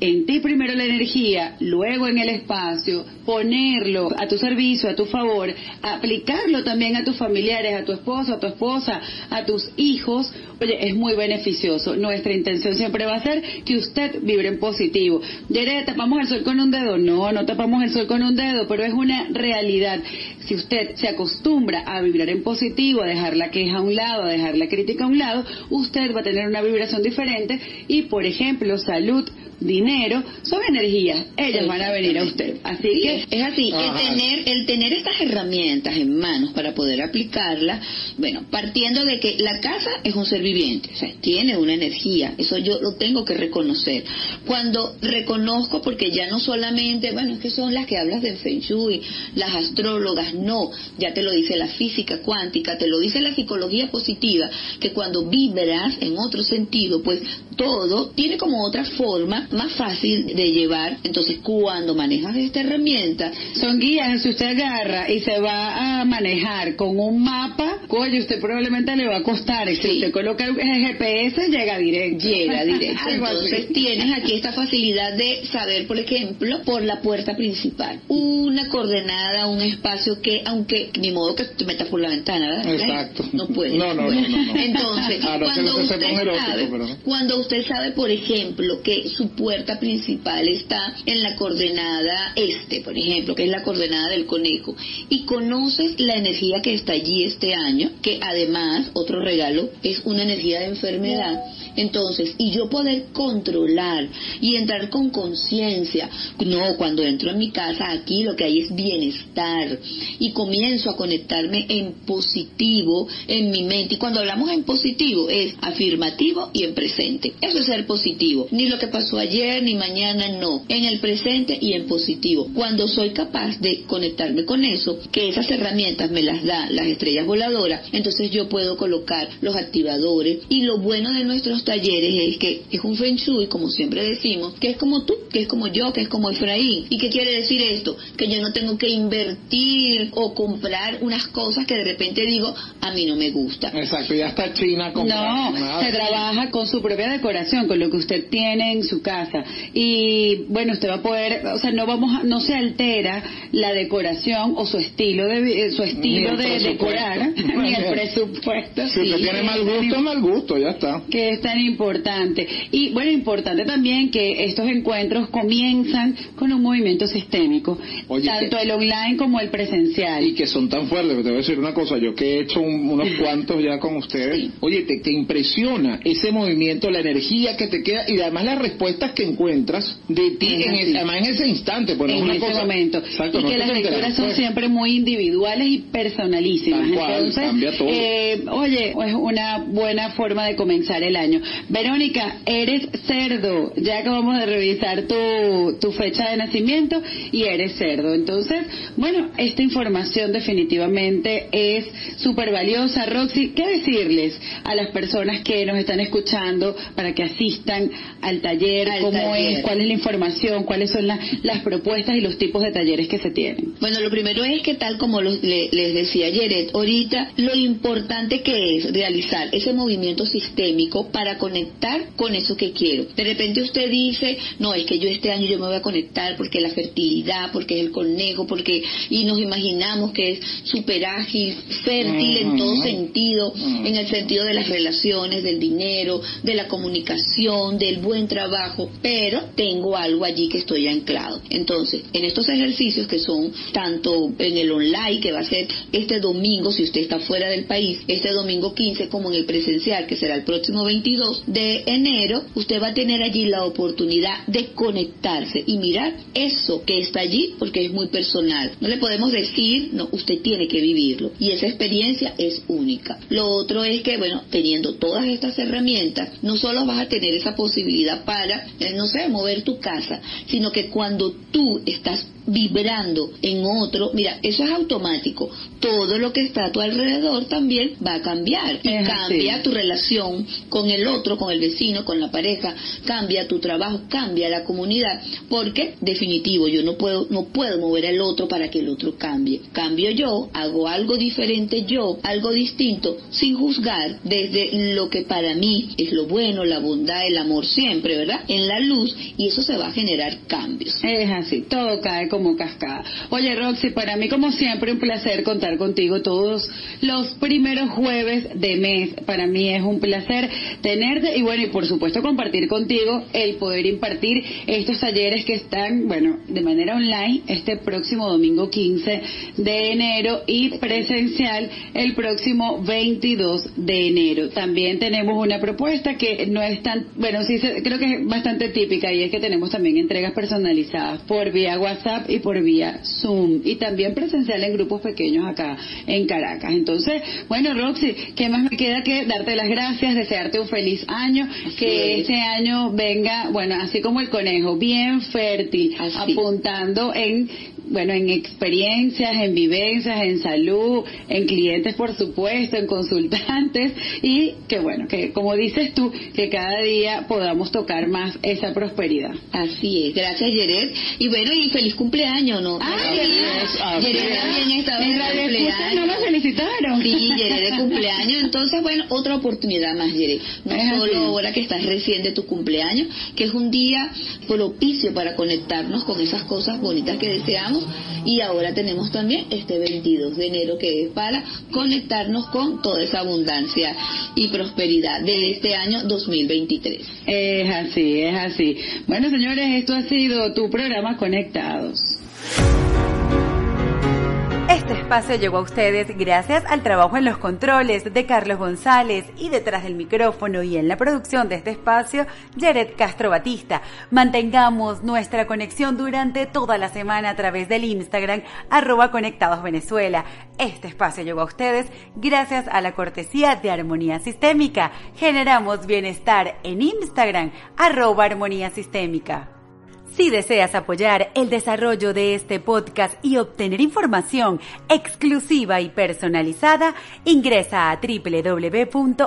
en ti primero la energía, luego en el espacio, ponerlo a tu servicio, a tu favor, aplicarlo también a tus familiares, a tu esposo, a tu esposa, a tus hijos, oye, es muy beneficioso. Nuestra intención siempre va a ser que usted vibre en positivo. Yere, ¿tapamos el sol con un dedo? No, no tapamos el sol con un dedo, pero es una realidad. Si usted se acostumbra a vibrar en positivo, a dejar la queja a un lado, a dejar la crítica a un lado, usted va a tener una vibración diferente y, por ejemplo, salud, dinero, son energías, ellas van a venir a usted. Así Sí, que es así, el tener, el tener estas herramientas en manos para poder aplicarlas, bueno, partiendo de que la casa es un ser viviente, o sea, tiene una energía, eso yo lo tengo que reconocer. Cuando reconozco, porque ya no solamente, bueno, es que son las que hablas del Feng Shui, las astrólogas, no, ya te lo dice la física cuántica, te lo dice la psicología positiva, que cuando vibras en otro sentido, pues todo tiene como otra forma más fácil de llevar. Entonces, cuando manejas esta herramienta, son guías, si usted agarra y se va a manejar con un mapa, oye, usted probablemente le va a costar. Si Sí. usted coloca el GPS, llega directo. llega directo. Entonces tienes aquí esta facilidad de saber, por ejemplo, por la puerta principal, una coordenada, un espacio que, aunque ni modo que te metas por la ventana, ¿verdad? Exacto. No puedes. No, no, no, Bueno, no, no. Entonces, A no ser cuando usted sabe, cuando usted sabe, por ejemplo, que su puerta principal está en la coordenada este, por ejemplo, que es la coordenada del conejo, y conoces la energía que está allí este año, que además, otro regalo, es una energía de enfermedad. Entonces, y yo poder controlar y entrar con conciencia. No, cuando entro en mi casa, aquí lo que hay es bienestar. Y comienzo a conectarme en positivo en mi mente. Y cuando hablamos en positivo, es afirmativo y en presente. Eso es ser positivo. Ni lo que pasó ayer, ni mañana, no. En el presente y en positivo. Cuando soy capaz de conectarme con eso, que esas herramientas me las da las estrellas voladoras, entonces yo puedo colocar los activadores. Y lo bueno de nuestros talleres es que es un Feng Shui, como siempre decimos, que es como tú, que es como yo, que es como Efraín. ¿Y qué quiere decir esto? Que yo no tengo que invertir o comprar unas cosas que de repente digo, a mí no me gusta. Exacto, ya está China con No, se trabaja con su propia decoración, con lo que usted tiene en su casa. Y bueno, usted va a poder, o sea, no vamos a- no se altera la decoración o su estilo de eh, su estilo el de presupuesto. decorar, ni el presupuesto. Si usted Sí, tiene mal gusto, mal gusto, ya está. que es tan importante. Y bueno, importante también que estos encuentros comienzan con un movimiento sistémico, Oye, tanto que- el online como el presencial. Y que son tan fuertes, te voy a decir una cosa, yo que he hecho un- unos cuantos ya con ustedes, Sí. oye, te, te impresiona ese movimiento, la energía que te queda y además las respuestas que encuentras de ti, Es en ese- además en ese instante, pues no es en ese cosa... momento. Exacto, y no que las lecturas son después. siempre muy individuales y personalísimas. Cual, Entonces, cambia todo. eh, oye, es una buena forma de comenzar el año. Verónica, eres cerdo. Ya acabamos de revisar tu, tu fecha de nacimiento y eres cerdo. Entonces, bueno, esta información definitivamente es súper valiosa. Roxy, ¿qué decirles a las personas que nos están escuchando para que asistan al taller? Al ¿Cómo taller. es? ¿Cuál es la información? ¿Cuáles son la- las propuestas y los tipos de talleres que se tienen? Bueno, lo primero es que tal como los- le- les decía Yeret, ahorita lo importante que es realizar ese movimiento sistémico para conectar con eso que quiero. De repente usted dice, no, es que yo este año yo me voy a conectar porque la fertilidad, porque es el conejo, porque y nos imaginamos que es súper ágil, fértil en todo sentido, en el sentido de las relaciones, del dinero, de la comunicación, del buen trabajo, pero tengo algo allí que estoy anclado. Entonces, en estos ejercicios que son tanto en el online, que va a ser este domingo, si usted está fuera del país, este domingo 15 como en el presencial, que será el próximo 22 de enero, usted va a tener allí la oportunidad de conectarse y mirar eso que está allí porque es muy personal. No le podemos decir, no, usted tiene que vivirlo. Y esa experiencia es única. Lo otro es que, bueno, teniendo todas estas herramientas, no solo vas a tener esa posibilidad para, eh, no sé, mover tu casa, sino que cuando tú estás vibrando en otro, mira, eso es automático. Todo lo que está a tu alrededor también va a cambiar y Es cambia así. tu relación con el otro, con el vecino, con la pareja, cambia tu trabajo, cambia la comunidad, porque definitivo, yo no puedo no puedo mover al otro para que el otro cambie. Cambio yo, hago algo diferente yo, algo distinto, sin juzgar desde lo que para mí es lo bueno, la bondad, el amor siempre, ¿verdad? En la luz y eso se va a generar cambios. Es así, todo cae como cascada. Oye, Roxy, para mí como siempre un placer contar contigo todos los primeros jueves de mes. Para mí es un placer tenerte y bueno, y por supuesto compartir contigo el poder impartir estos talleres que están, bueno, de manera online este próximo domingo 15 de enero y presencial el próximo 22 de enero. También tenemos una propuesta que no es tan, bueno, sí, creo que es bastante típica y es que tenemos también entregas personalizadas por vía WhatsApp y por vía Zoom y también presencial en grupos pequeños acá en Caracas. Entonces, bueno, Roxy, ¿qué más me queda que darte las gracias, desearte un feliz año, que es. este año venga, bueno, así como el conejo, bien fértil, Así. apuntando en bueno, en experiencias, en vivencias, en salud, en clientes, por supuesto, en consultantes y que bueno, que como dices tú, que cada día podamos tocar más esa prosperidad. Así es, gracias Yeret. Y bueno, y feliz cumpleaños, ¿no? Ay, Sí, así Yeret también estaba En cumpleaños. no lo felicitaron. Sí, Yeret de cumpleaños. Entonces, bueno, otra oportunidad más, Yeret. No Es así. solo ahora que estás recién de tu cumpleaños, que es un día propicio para conectarnos con esas cosas bonitas que deseamos. Y ahora tenemos también este 22 de enero que es para conectarnos con toda esa abundancia y prosperidad de este año 2023. Es así, es así. Bueno, señores, esto ha sido tu programa Conectados. Este espacio llegó a ustedes gracias al trabajo en los controles de Carlos González y detrás del micrófono y en la producción de este espacio, Jared Castro Batista. Mantengamos nuestra conexión durante toda la semana a través del Instagram, arroba Conectados Venezuela. Este espacio llegó a ustedes gracias a la cortesía de Armonía Sistémica. Generamos bienestar en Instagram, arroba Armonía Sistémica. Si deseas apoyar el desarrollo de este podcast y obtener información exclusiva y personalizada, ingresa a www.ibox.com,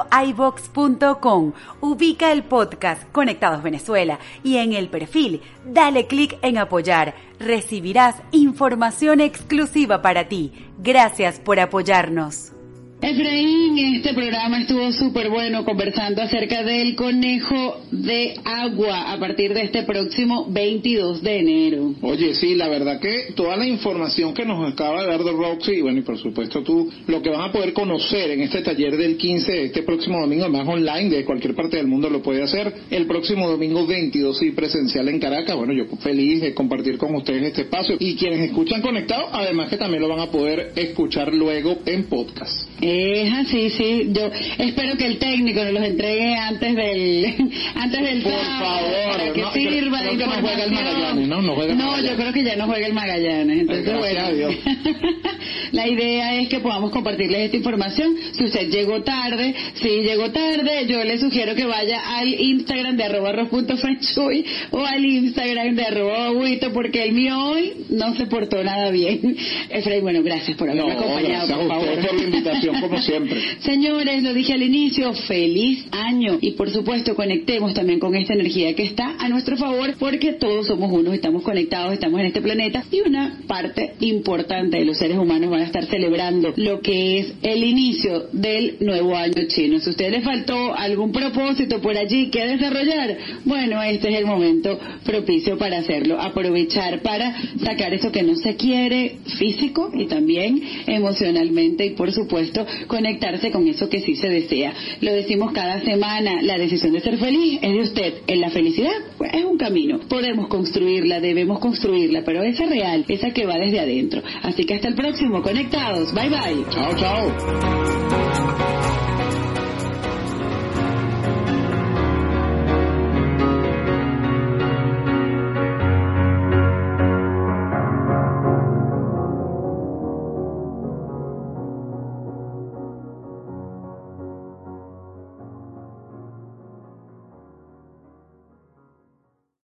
ubica el podcast Conectados Venezuela y en el perfil dale clic en apoyar. Recibirás información exclusiva para ti. Gracias por apoyarnos. Efraín, este programa estuvo súper bueno conversando acerca del conejo de agua a partir de este próximo 22 de enero. Oye, sí, la verdad que toda la información que nos acaba de dar Roxy, y bueno, y por supuesto tú, lo que van a poder conocer en este taller del 15, de este próximo domingo, además online, de cualquier parte del mundo lo puede hacer, el próximo domingo 22 y presencial en Caracas, bueno, yo feliz de compartir con ustedes este espacio, y quienes escuchan conectados, además que también lo van a poder escuchar luego en podcast. Es así, sí. Yo espero que el técnico nos los entregue antes del antes del Por sábado, favor, para que no, sirva creo de que no juega el. Magallanes, ¿no? No juega el No, Magallanes. yo creo que ya no juega el Magallanes. Entonces, a Dios. bueno, la idea es que podamos compartirles esta información. Si usted llegó tarde, si llegó tarde, yo le sugiero que vaya al Instagram de arroba arroz.fenchui o al Instagram de arroba porque el mío hoy no se portó nada bien. Efraín, bueno, gracias por haberme No, acompañado, por favor. por la invitación, como siempre. Señores, lo dije al inicio, feliz año y por supuesto conectemos también con esta energía que está a nuestro favor porque todos somos unos, estamos conectados, estamos en este planeta y una parte importante de los seres humanos van a estar celebrando lo que es el inicio del nuevo año chino. Si a usted le faltó algún propósito por allí que desarrollar, bueno, este es el momento propicio para hacerlo, aprovechar para sacar eso que no se quiere físico y también emocionalmente y por supuesto conectarse con eso que sí se desea. Lo decimos cada semana, la decisión de ser feliz es de usted. En la felicidad pues, es un camino. Podemos construirla, debemos construirla, pero esa real, esa que va desde adentro. Así que hasta el próximo. conectados. Bye bye. Chao, chao.